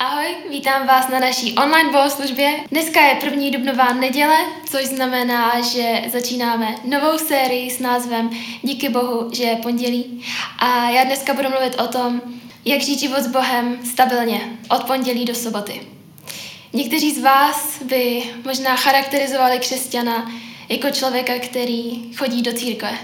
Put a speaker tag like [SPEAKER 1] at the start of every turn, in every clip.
[SPEAKER 1] Ahoj, vítám vás na naší online bohoslužbě. Dneska je první dubnová neděle, což znamená, že začínáme novou sérii s názvem Díky Bohu, že je pondělí. A já dneska budu mluvit o tom, jak žít život s Bohem stabilně od pondělí do soboty. Někteří z vás by možná charakterizovali křesťana jako člověka, který chodí do církve.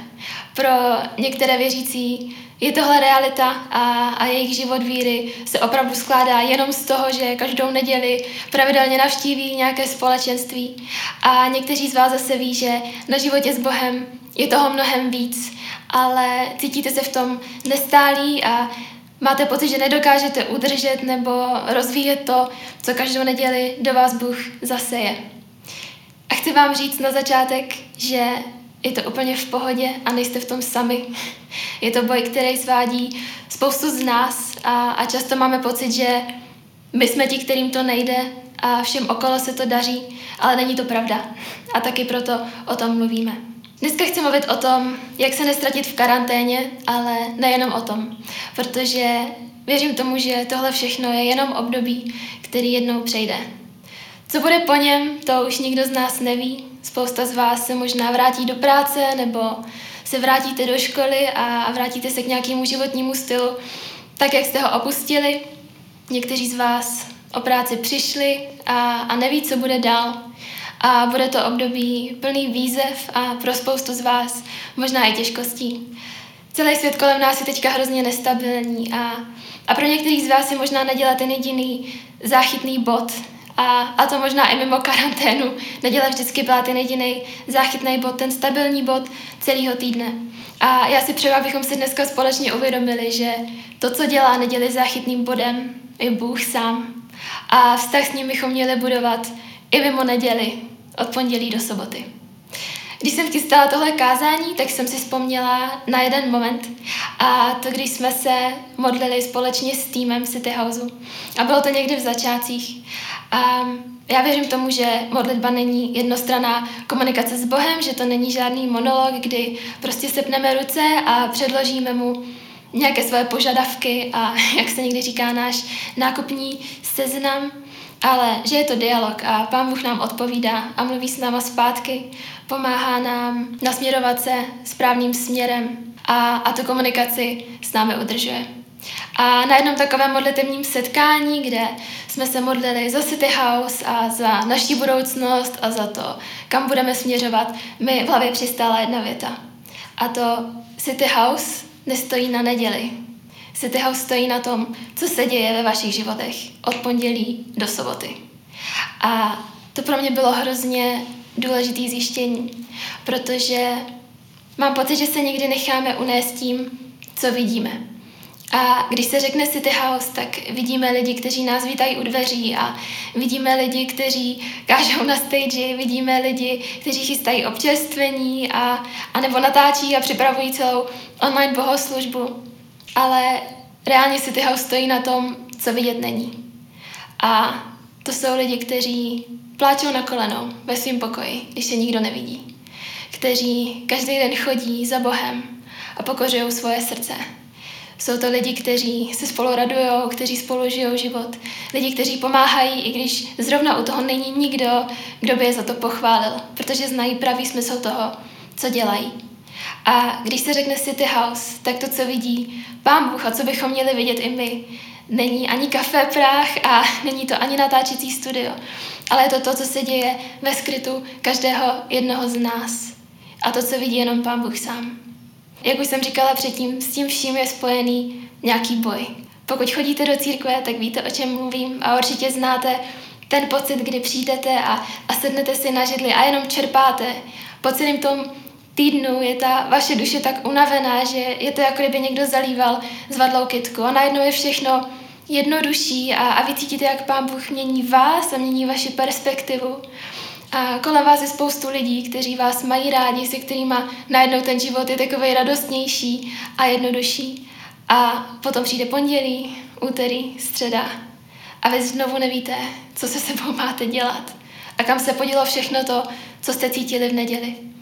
[SPEAKER 1] Pro některé věřící je tohle realita a, a jejich život víry se opravdu skládá jenom z toho, že každou neděli pravidelně navštíví nějaké společenství a někteří z vás zase ví, že na životě s Bohem je toho mnohem víc, ale cítíte se v tom nestálí a máte pocit, že nedokážete udržet nebo rozvíjet to, co každou neděli do vás Bůh zaseje. A chci vám říct na začátek, že je to úplně v pohodě a nejste v tom sami. Je to boj, který svádí spoustu z nás a, a často máme pocit, že my jsme ti, kterým to nejde a všem okolo se to daří, ale není to pravda. A taky proto o tom mluvíme. Dneska chci mluvit o tom, jak se nestratit v karanténě, ale nejenom o tom, protože věřím tomu, že tohle všechno je jenom období, který jednou přejde. Co bude po něm, to už nikdo z nás neví. Spousta z vás se možná vrátí do práce nebo se vrátíte do školy a vrátíte se k nějakému životnímu stylu, tak jak jste ho opustili. Někteří z vás o práci přišli a, a neví, co bude dál. A bude to období plný výzev a pro spoustu z vás možná i těžkostí. Celý svět kolem nás je teďka hrozně nestabilní a, a pro některých z vás je možná nedělat ten jediný záchytný bod, a, a to možná i mimo karanténu. Neděle vždycky byla ten jediný záchytný bod, ten stabilní bod celého týdne. A já si přeju, abychom si dneska společně uvědomili, že to, co dělá neděli záchytným bodem, je Bůh sám. A vztah s ním bychom měli budovat i mimo neděli, od pondělí do soboty. Když jsem chystala tohle kázání, tak jsem si vzpomněla na jeden moment. A to, když jsme se modlili společně s týmem City Houseu. A bylo to někdy v začátcích. A já věřím tomu, že modlitba není jednostranná komunikace s Bohem, že to není žádný monolog, kdy prostě sepneme ruce a předložíme mu nějaké svoje požadavky a, jak se někdy říká, náš nákupní seznam, ale že je to dialog a Pán Bůh nám odpovídá a mluví s náma zpátky, pomáhá nám nasměrovat se správným směrem a, a tu komunikaci s námi udržuje. A na jednom takovém modlitevním setkání, kde jsme se modlili za City House a za naší budoucnost a za to, kam budeme směřovat, mi v hlavě přistála jedna věta. A to City House nestojí na neděli. City House stojí na tom, co se děje ve vašich životech od pondělí do soboty. A to pro mě bylo hrozně důležitý zjištění, protože mám pocit, že se někdy necháme unést tím, co vidíme. A když se řekne City House, tak vidíme lidi, kteří nás vítají u dveří a vidíme lidi, kteří kážou na stage, vidíme lidi, kteří chystají občerstvení a, a nebo natáčí a připravují celou online bohoslužbu. Ale reálně City House stojí na tom, co vidět není. A to jsou lidi, kteří pláčou na kolenou ve svém pokoji, když se nikdo nevidí. Kteří každý den chodí za Bohem a pokořují svoje srdce jsou to lidi, kteří se spolu radují, kteří spolu žijou život. Lidi, kteří pomáhají, i když zrovna u toho není nikdo, kdo by je za to pochválil, protože znají pravý smysl toho, co dělají. A když se řekne City House, tak to, co vidí Pán Bůh a co bychom měli vidět i my, není ani kafe prach a není to ani natáčecí studio, ale je to to, co se děje ve skrytu každého jednoho z nás. A to, co vidí jenom Pán Bůh sám. Jak už jsem říkala předtím, s tím vším je spojený nějaký boj. Pokud chodíte do církve, tak víte, o čem mluvím a určitě znáte ten pocit, kdy přijdete a, a sednete si na židli a jenom čerpáte. Po celém tom týdnu je ta vaše duše tak unavená, že je to jako kdyby někdo zalíval zvadlou kytku a najednou je všechno jednodušší a, a vy cítíte, jak Pán Bůh mění vás a mění vaši perspektivu. A kolem vás je spoustu lidí, kteří vás mají rádi, se kterými najednou ten život je takový radostnější a jednodušší. A potom přijde pondělí, úterý, středa a vy znovu nevíte, co se sebou máte dělat a kam se podělo všechno to, co jste cítili v neděli.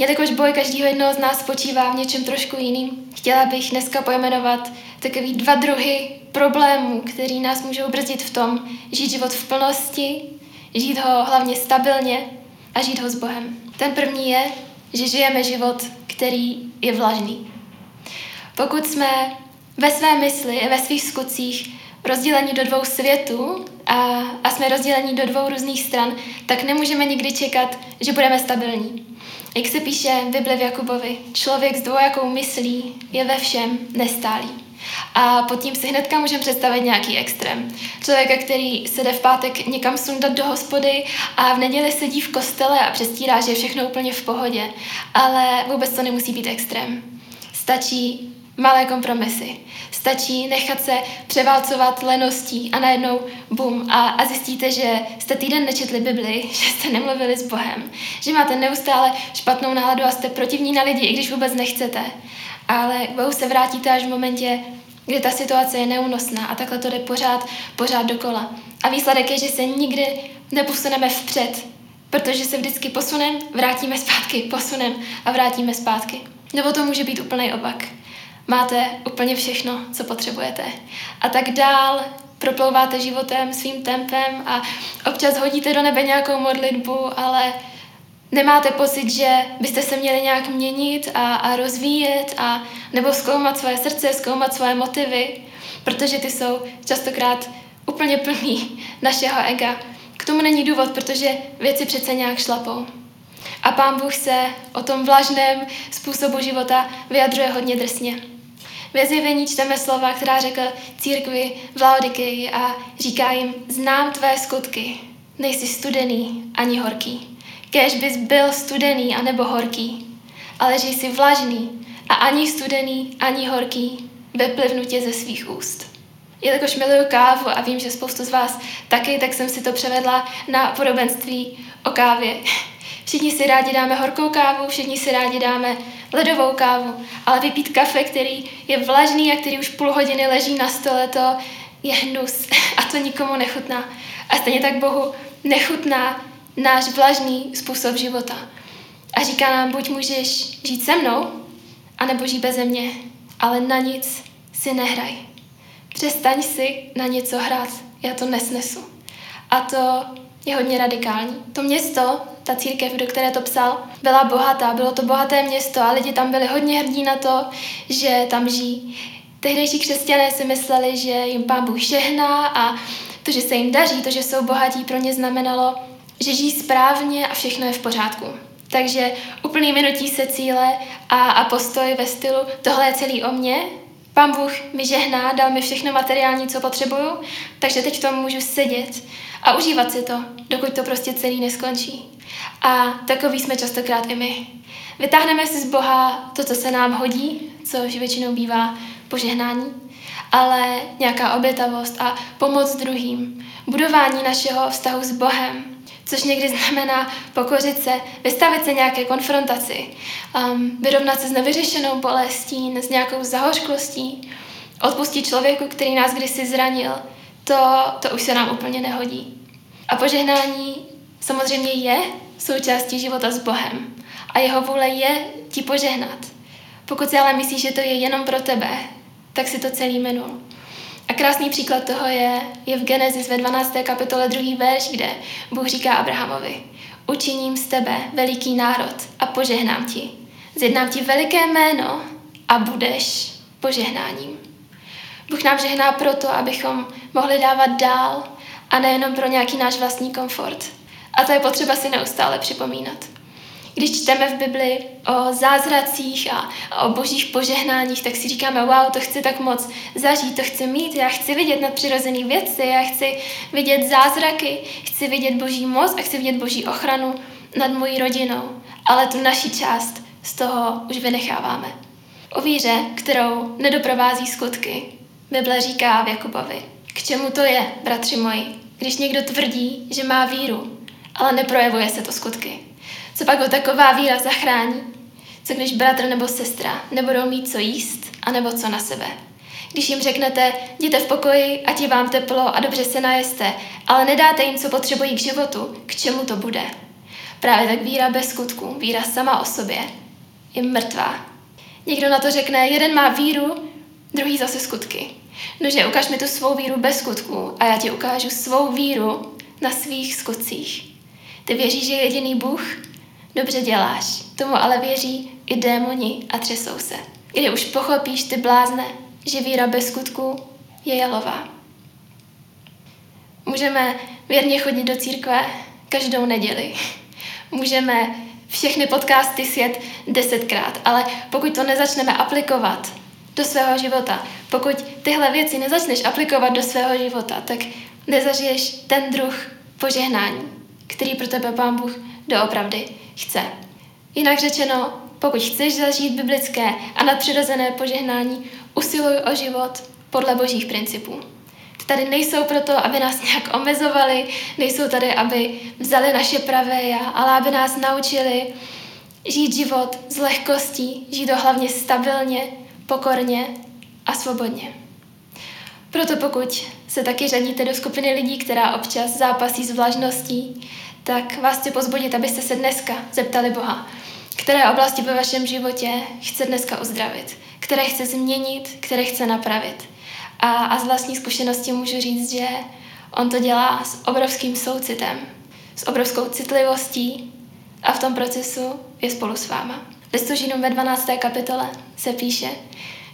[SPEAKER 1] Jelikož boj každého jednoho z nás spočívá v něčem trošku jiným, chtěla bych dneska pojmenovat takový dva druhy problémů, který nás můžou brzdit v tom, žít život v plnosti, žít ho hlavně stabilně a žít ho s Bohem. Ten první je, že žijeme život, který je vlažný. Pokud jsme ve své mysli, ve svých skutcích rozdělení do dvou světů a, a jsme rozdělení do dvou různých stran, tak nemůžeme nikdy čekat, že budeme stabilní. Jak se píše v Bibli v Jakubovi, člověk s dvojakou myslí je ve všem nestálý. A pod tím si hnedka můžeme představit nějaký extrém. Člověka, který se jde v pátek někam sundat do hospody a v neděli sedí v kostele a přestírá, že je všechno úplně v pohodě. Ale vůbec to nemusí být extrém. Stačí malé kompromisy. Stačí nechat se převálcovat leností a najednou bum a, a zjistíte, že jste týden nečetli Bibli, že jste nemluvili s Bohem, že máte neustále špatnou náladu a jste protivní na lidi, i když vůbec nechcete. Ale k Bohu se vrátíte až v momentě, kdy ta situace je neúnosná a takhle to jde pořád, pořád dokola. A výsledek je, že se nikdy neposuneme vpřed, protože se vždycky posuneme, vrátíme zpátky, posuneme a vrátíme zpátky. Nebo to může být úplný opak máte úplně všechno, co potřebujete. A tak dál proplouváte životem svým tempem a občas hodíte do nebe nějakou modlitbu, ale nemáte pocit, že byste se měli nějak měnit a, a rozvíjet a nebo zkoumat své srdce, zkoumat své motivy, protože ty jsou častokrát úplně plný našeho ega. K tomu není důvod, protože věci přece nějak šlapou. A pán Bůh se o tom vlažném způsobu života vyjadřuje hodně drsně. Ve zjevení čteme slova, která řekl církvi v Laodiky a říká jim, znám tvé skutky, nejsi studený ani horký. Kéž bys byl studený a nebo horký, ale že jsi vlažný a ani studený, ani horký, vyplivnu tě ze svých úst. Jelikož miluju kávu a vím, že spoustu z vás taky, tak jsem si to převedla na podobenství o kávě. Všichni si rádi dáme horkou kávu, všichni si rádi dáme ledovou kávu, ale vypít kafe, který je vlažný a který už půl hodiny leží na stole, to je hnus a to nikomu nechutná. A stejně tak Bohu nechutná náš vlažný způsob života. A říká nám, buď můžeš žít se mnou, anebo žít bez mě, ale na nic si nehraj. Přestaň si na něco hrát, já to nesnesu. A to je hodně radikální. To město, ta církev, do které to psal, byla bohatá, bylo to bohaté město a lidi tam byli hodně hrdí na to, že tam žijí. Tehdejší křesťané si mysleli, že jim pán Bůh žehná a to, že se jim daří, to, že jsou bohatí, pro ně znamenalo, že žijí správně a všechno je v pořádku. Takže úplný minutí se cíle a, a postoj ve stylu tohle je celý o mně, Pán Bůh mi žehná, dal mi všechno materiální, co potřebuju, takže teď v tom můžu sedět a užívat si to, dokud to prostě celý neskončí. A takový jsme častokrát i my. Vytáhneme si z Boha to, co se nám hodí, což většinou bývá požehnání, ale nějaká obětavost a pomoc druhým, budování našeho vztahu s Bohem, což někdy znamená pokořit se, vystavit se nějaké konfrontaci, um, vyrovnat se s nevyřešenou bolestí, s nějakou zahořklostí, odpustit člověku, který nás kdysi zranil, to, to už se nám úplně nehodí. A požehnání samozřejmě je součástí života s Bohem a jeho vůle je ti požehnat. Pokud si ale myslíš, že to je jenom pro tebe, tak si to celý minul. A krásný příklad toho je, je v Genesis ve 12. kapitole 2. verš, kde Bůh říká Abrahamovi, učiním z tebe veliký národ a požehnám ti. Zjednám ti veliké jméno a budeš požehnáním. Bůh nám žehná proto, abychom mohli dávat dál a nejenom pro nějaký náš vlastní komfort. A to je potřeba si neustále připomínat. Když čteme v Bibli o zázracích a, o božích požehnáních, tak si říkáme, wow, to chci tak moc zažít, to chci mít, já chci vidět nadpřirozené věci, já chci vidět zázraky, chci vidět boží moc a chci vidět boží ochranu nad mojí rodinou. Ale tu naši část z toho už vynecháváme. O víře, kterou nedoprovází skutky, Bible říká v Jakubovi. K čemu to je, bratři moji, když někdo tvrdí, že má víru, ale neprojevuje se to skutky? Co pak ho taková víra zachrání? Co když bratr nebo sestra nebudou mít co jíst a nebo co na sebe? Když jim řeknete, jděte v pokoji, ať je vám teplo a dobře se najeste, ale nedáte jim, co potřebují k životu, k čemu to bude? Právě tak víra bez skutku, víra sama o sobě, je mrtvá. Někdo na to řekne, jeden má víru, druhý zase skutky. Nože ukáž mi tu svou víru bez skutku a já ti ukážu svou víru na svých skutcích. Ty věříš, že je jediný Bůh? Dobře děláš. Tomu ale věří i démoni a třesou se. Kdy už pochopíš, ty blázne, že víra bez skutku je jalová. Můžeme věrně chodit do církve každou neděli. Můžeme všechny podcasty sjet desetkrát, ale pokud to nezačneme aplikovat do svého života, pokud tyhle věci nezačneš aplikovat do svého života, tak nezažiješ ten druh požehnání, který pro tebe Pán Bůh doopravdy chce. Jinak řečeno, pokud chceš zažít biblické a nadpřirozené požehnání, usiluj o život podle božích principů. Ty tady nejsou proto, aby nás nějak omezovali, nejsou tady, aby vzali naše pravé já, ale aby nás naučili žít život s lehkostí, žít ho hlavně stabilně, pokorně a svobodně. Proto pokud se taky řadíte do skupiny lidí, která občas zápasí s vlažností, tak vás chci pozbudit, abyste se dneska zeptali Boha, které oblasti ve vašem životě chce dneska uzdravit, které chce změnit, které chce napravit. A, a z vlastní zkušenosti můžu říct, že on to dělá s obrovským soucitem, s obrovskou citlivostí a v tom procesu je spolu s váma. Listu Židům ve 12. kapitole se píše,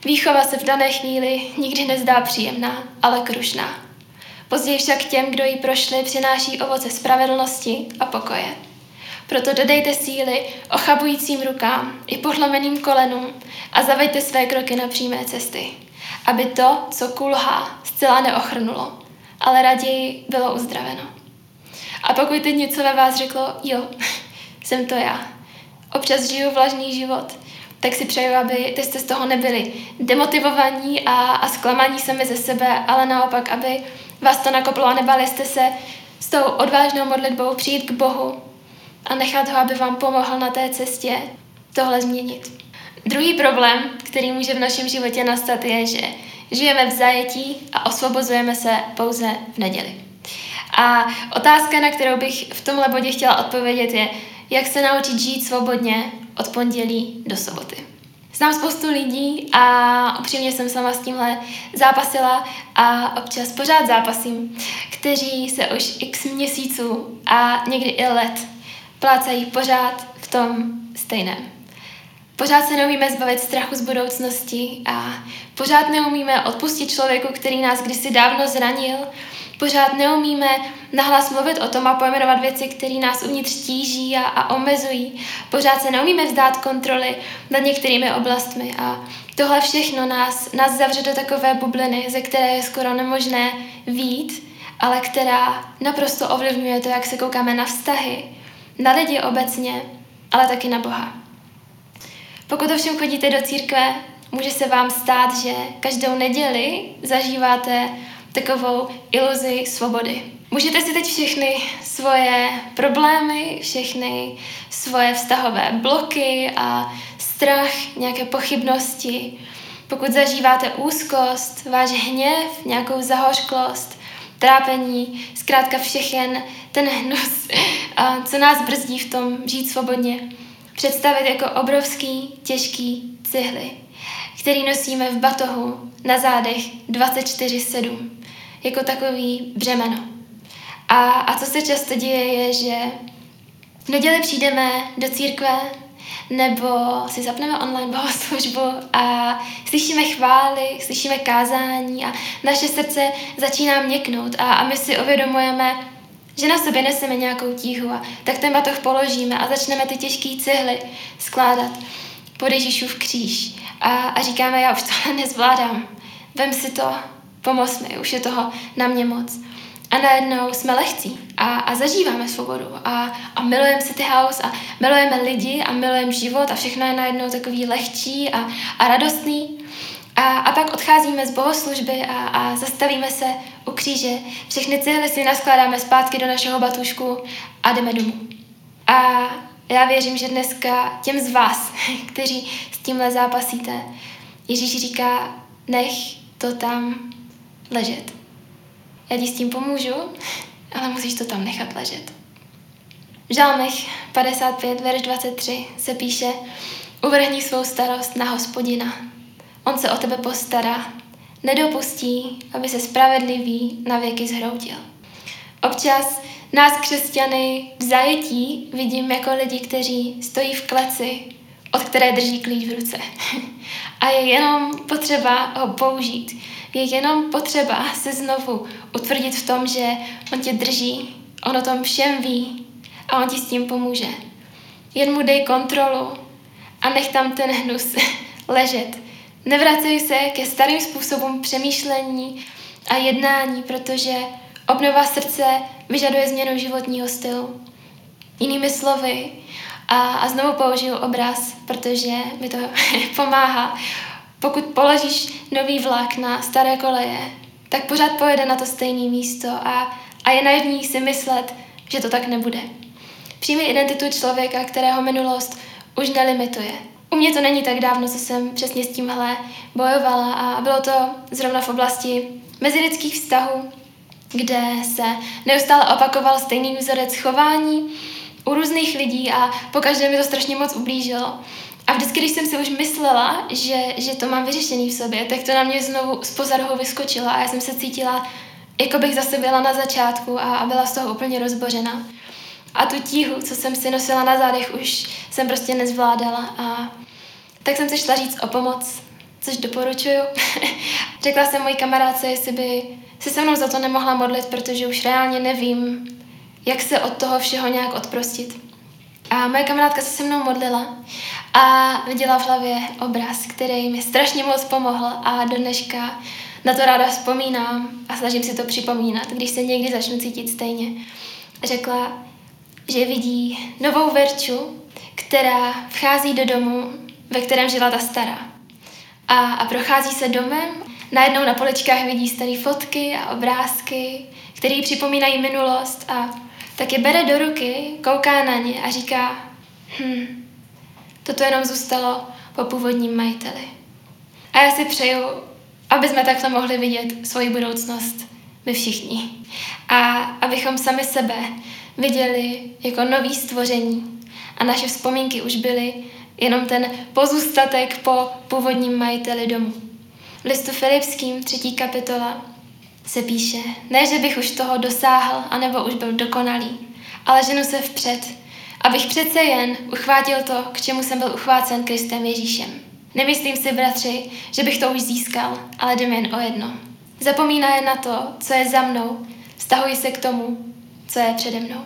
[SPEAKER 1] výchova se v dané chvíli nikdy nezdá příjemná, ale krušná. Později však těm, kdo ji prošli, přináší ovoce spravedlnosti a pokoje. Proto dodejte síly ochabujícím rukám i podlomeným kolenům a zaveďte své kroky na přímé cesty, aby to, co kulhá, zcela neochrnulo, ale raději bylo uzdraveno. A pokud teď něco ve vás řeklo, jo, jsem to já, občas žiju vlažný život, tak si přeju, aby jste z toho nebyli demotivovaní a, a zklamaní sami ze sebe, ale naopak, aby vás to nakoplo a nebali jste se s tou odvážnou modlitbou přijít k Bohu a nechat ho, aby vám pomohl na té cestě tohle změnit. Druhý problém, který může v našem životě nastat, je, že žijeme v zajetí a osvobozujeme se pouze v neděli. A otázka, na kterou bych v tomhle bodě chtěla odpovědět, je, jak se naučit žít svobodně od pondělí do soboty. Znám spoustu lidí a upřímně jsem sama s tímhle zápasila a občas pořád zápasím, kteří se už x měsíců a někdy i let plácají pořád v tom stejném. Pořád se neumíme zbavit strachu z budoucnosti a pořád neumíme odpustit člověku, který nás kdysi dávno zranil Pořád neumíme nahlas mluvit o tom a pojmenovat věci, které nás uvnitř tíží a, a omezují. Pořád se neumíme vzdát kontroly nad některými oblastmi a tohle všechno nás, nás zavře do takové bubliny, ze které je skoro nemožné vít, ale která naprosto ovlivňuje to, jak se koukáme na vztahy, na lidi obecně, ale taky na Boha. Pokud ovšem chodíte do církve, může se vám stát, že každou neděli zažíváte takovou iluzi svobody. Můžete si teď všechny svoje problémy, všechny svoje vztahové bloky a strach, nějaké pochybnosti, pokud zažíváte úzkost, váš hněv, nějakou zahořklost, trápení, zkrátka všechen ten hnus, co nás brzdí v tom žít svobodně, představit jako obrovský, těžký cihly, který nosíme v batohu na zádech 24-7 jako takový břemeno. A, a co se často děje, je, že v neděli přijdeme do církve nebo si zapneme online bohoslužbu a slyšíme chvály, slyšíme kázání a naše srdce začíná měknout. A, a my si uvědomujeme, že na sobě neseme nějakou tíhu a tak ten batoh položíme a začneme ty těžké cihly skládat pod Ježíšův kříž. A, a říkáme, já už tohle nezvládám, vem si to, pomoz mi, už je toho na mě moc. A najednou jsme lehcí a, a zažíváme svobodu a, a milujeme City House a milujeme lidi a milujeme život a všechno je najednou takový lehčí a, a radostný. A, a pak odcházíme z bohoslužby a, a zastavíme se u kříže. Všechny cihly si naskládáme zpátky do našeho batušku a jdeme domů. A já věřím, že dneska těm z vás, kteří s tímhle zápasíte, Ježíš říká, nech to tam ležet. Já ti s tím pomůžu, ale musíš to tam nechat ležet. V Žálmech 55, verš 23 se píše Uvrhni svou starost na hospodina. On se o tebe postará. Nedopustí, aby se spravedlivý na věky zhroutil. Občas nás křesťany v zajetí vidím jako lidi, kteří stojí v kleci, od které drží klíč v ruce. A je jenom potřeba ho použít. Je jenom potřeba se znovu utvrdit v tom, že on tě drží, on o tom všem ví a on ti s tím pomůže. Jen mu dej kontrolu a nech tam ten hnus ležet. Nevracej se ke starým způsobům přemýšlení a jednání, protože obnova srdce vyžaduje změnu životního stylu. Jinými slovy, a, a znovu použiju obraz, protože mi to pomáhá. Pokud položíš nový vlak na staré koleje, tak pořád pojede na to stejné místo a, a je naivní si myslet, že to tak nebude. Přijmi identitu člověka, kterého minulost už nelimituje. U mě to není tak dávno, co jsem přesně s tímhle bojovala a bylo to zrovna v oblasti mezilidských vztahů, kde se neustále opakoval stejný vzorec chování u různých lidí a pokaždé mi to strašně moc ublížilo. A vždycky, když jsem si už myslela, že, že to mám vyřešený v sobě, tak to na mě znovu z pozadou vyskočilo a já jsem se cítila, jako bych zase byla na začátku a, a byla z toho úplně rozbořena. A tu tíhu, co jsem si nosila na zádech, už jsem prostě nezvládala a tak jsem se šla říct o pomoc, což doporučuju. Řekla jsem mojí kamarádce, jestli by si se mnou za to nemohla modlit, protože už reálně nevím, jak se od toho všeho nějak odprostit. A moje kamarádka se se mnou modlila a viděla v hlavě obraz, který mi strašně moc pomohl a do dneška na to ráda vzpomínám a snažím si to připomínat, když se někdy začnu cítit stejně. Řekla, že vidí novou Verču, která vchází do domu, ve kterém žila ta stará. A, a prochází se domem, najednou na poličkách vidí staré fotky a obrázky, které připomínají minulost a tak je bere do ruky, kouká na ně a říká, hm, toto jenom zůstalo po původním majiteli. A já si přeju, aby jsme takto mohli vidět svoji budoucnost my všichni. A abychom sami sebe viděli jako nový stvoření a naše vzpomínky už byly jenom ten pozůstatek po původním majiteli domu. V listu Filipským, třetí kapitola, se píše, ne, že bych už toho dosáhl, anebo už byl dokonalý, ale ženu se vpřed, abych přece jen uchvátil to, k čemu jsem byl uchvácen Kristem Ježíšem. Nemyslím si, bratři, že bych to už získal, ale jdem jen o jedno. Zapomíná jen na to, co je za mnou, vztahuji se k tomu, co je přede mnou.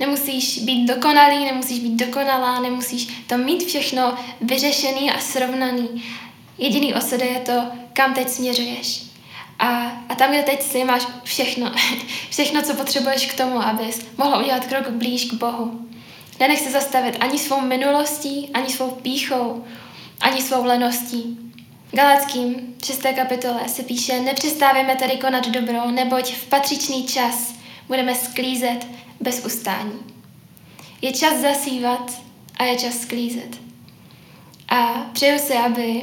[SPEAKER 1] Nemusíš být dokonalý, nemusíš být dokonalá, nemusíš to mít všechno vyřešený a srovnaný. Jediný osud je to, kam teď směřuješ. A, a tam, kde teď jsi, máš všechno. všechno, co potřebuješ k tomu, abys mohla udělat krok blíž k Bohu. Nenech se zastavit ani svou minulostí, ani svou píchou, ani svou leností. Galackým 6. kapitole se píše, nepřestávíme tedy konat dobro, neboť v patřičný čas budeme sklízet bez ustání. Je čas zasívat a je čas sklízet. A přeju si, aby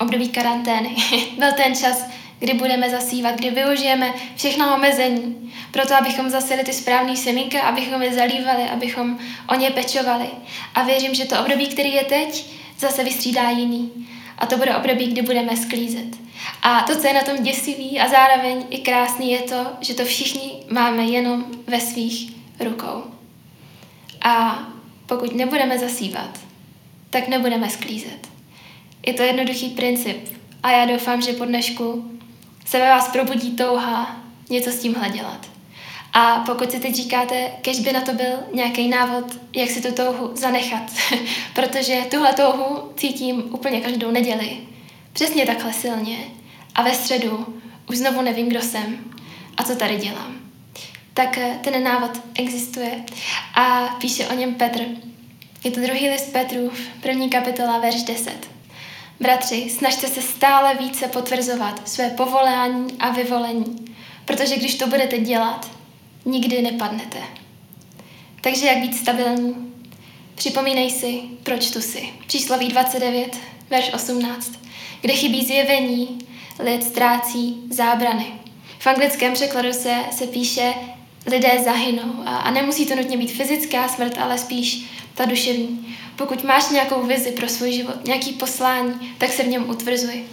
[SPEAKER 1] období karantény byl ten čas, kdy budeme zasívat, kdy využijeme všechno omezení, proto abychom zasili ty správné semínka, abychom je zalívali, abychom o ně pečovali. A věřím, že to období, který je teď, zase vystřídá jiný. A to bude období, kdy budeme sklízet. A to, co je na tom děsivý a zároveň i krásný, je to, že to všichni máme jenom ve svých rukou. A pokud nebudeme zasívat, tak nebudeme sklízet. Je to jednoduchý princip a já doufám, že po dnešku se ve vás probudí touha něco s tímhle dělat. A pokud si teď říkáte, kež by na to byl nějaký návod, jak si tu touhu zanechat, protože tuhle touhu cítím úplně každou neděli. Přesně takhle silně. A ve středu už znovu nevím, kdo jsem a co tady dělám. Tak eh, ten návod existuje a píše o něm Petr. Je to druhý list Petru, první kapitola, verš 10. Bratři, snažte se stále více potvrzovat své povolání a vyvolení, protože když to budete dělat, nikdy nepadnete. Takže jak být stabilní? Připomínej si, proč tu jsi. Přísloví 29, verš 18. Kde chybí zjevení, lid ztrácí zábrany. V anglickém překladu se, se píše lidé zahynou. A, a nemusí to nutně být fyzická smrt, ale spíš ta duševní. Pokud máš nějakou vizi pro svůj život, nějaký poslání, tak se v něm utvrzuj.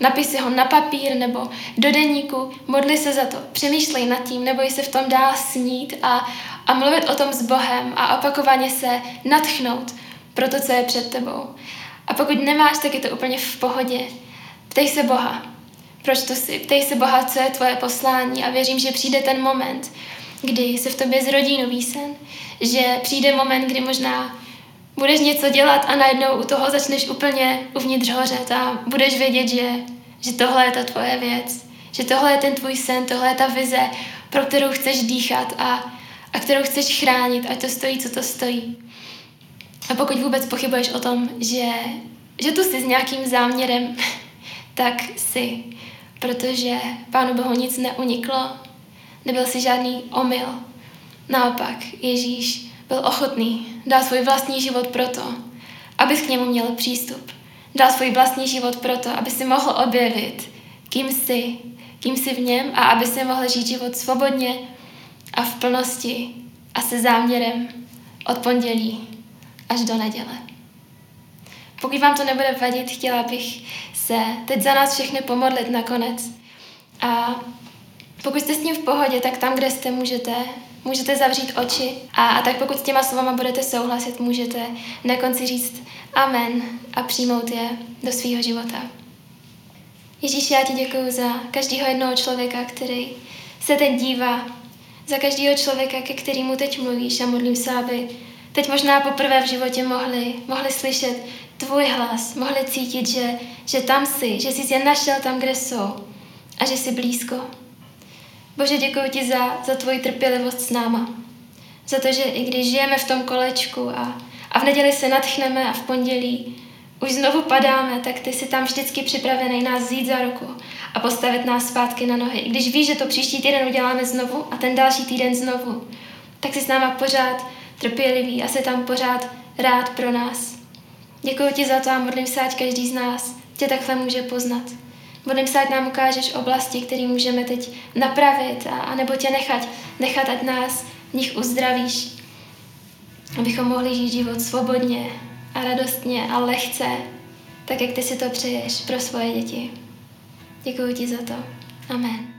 [SPEAKER 1] Napis si ho na papír nebo do deníku, modli se za to, přemýšlej nad tím, nebo se v tom dál snít a, a mluvit o tom s Bohem a opakovaně se natchnout pro to, co je před tebou. A pokud nemáš, tak je to úplně v pohodě. Ptej se Boha, proč to si, ptej se Boha, co je tvoje poslání a věřím, že přijde ten moment, kdy se v tobě zrodí nový sen, že přijde moment, kdy možná budeš něco dělat a najednou u toho začneš úplně uvnitř hořet a budeš vědět, že, že tohle je ta tvoje věc, že tohle je ten tvůj sen, tohle je ta vize, pro kterou chceš dýchat a, a kterou chceš chránit, ať to stojí, co to stojí. A pokud vůbec pochybuješ o tom, že, že tu jsi s nějakým záměrem, tak si, protože Pánu Bohu nic neuniklo, nebyl si žádný omyl. Naopak, Ježíš byl ochotný dát svůj vlastní život proto, abys k němu měl přístup. Dal svůj vlastní život proto, aby si mohl objevit, kým jsi, kým jsi v něm a aby si mohl žít život svobodně a v plnosti a se záměrem od pondělí až do neděle. Pokud vám to nebude vadit, chtěla bych se teď za nás všechny pomodlit nakonec. A pokud jste s tím v pohodě, tak tam, kde jste, můžete, můžete zavřít oči a, a tak pokud s těma slovama budete souhlasit, můžete na konci říct amen a přijmout je do svého života. Ježíš, já ti děkuji za každého jednoho člověka, který se teď dívá, za každého člověka, ke kterému teď mluvíš a modlím se, aby teď možná poprvé v životě mohli, mohli slyšet tvůj hlas, mohli cítit, že, že tam jsi, že jsi je našel tam, kde jsou a že jsi blízko. Bože, děkuji ti za, za tvoji trpělivost s náma. Za to, že i když žijeme v tom kolečku a, a v neděli se natchneme a v pondělí už znovu padáme, tak ty jsi tam vždycky připravený nás vzít za ruku a postavit nás zpátky na nohy. I když víš, že to příští týden uděláme znovu a ten další týden znovu, tak jsi s náma pořád trpělivý a se tam pořád rád pro nás. Děkuji ti za to a modlím se, ať každý z nás tě takhle může poznat. Ať nám ukážeš oblasti, které můžeme teď napravit, a, a nebo tě nechat, nechat, ať nás v nich uzdravíš, abychom mohli žít život svobodně a radostně a lehce, tak jak ty si to přeješ pro svoje děti. Děkuji ti za to. Amen.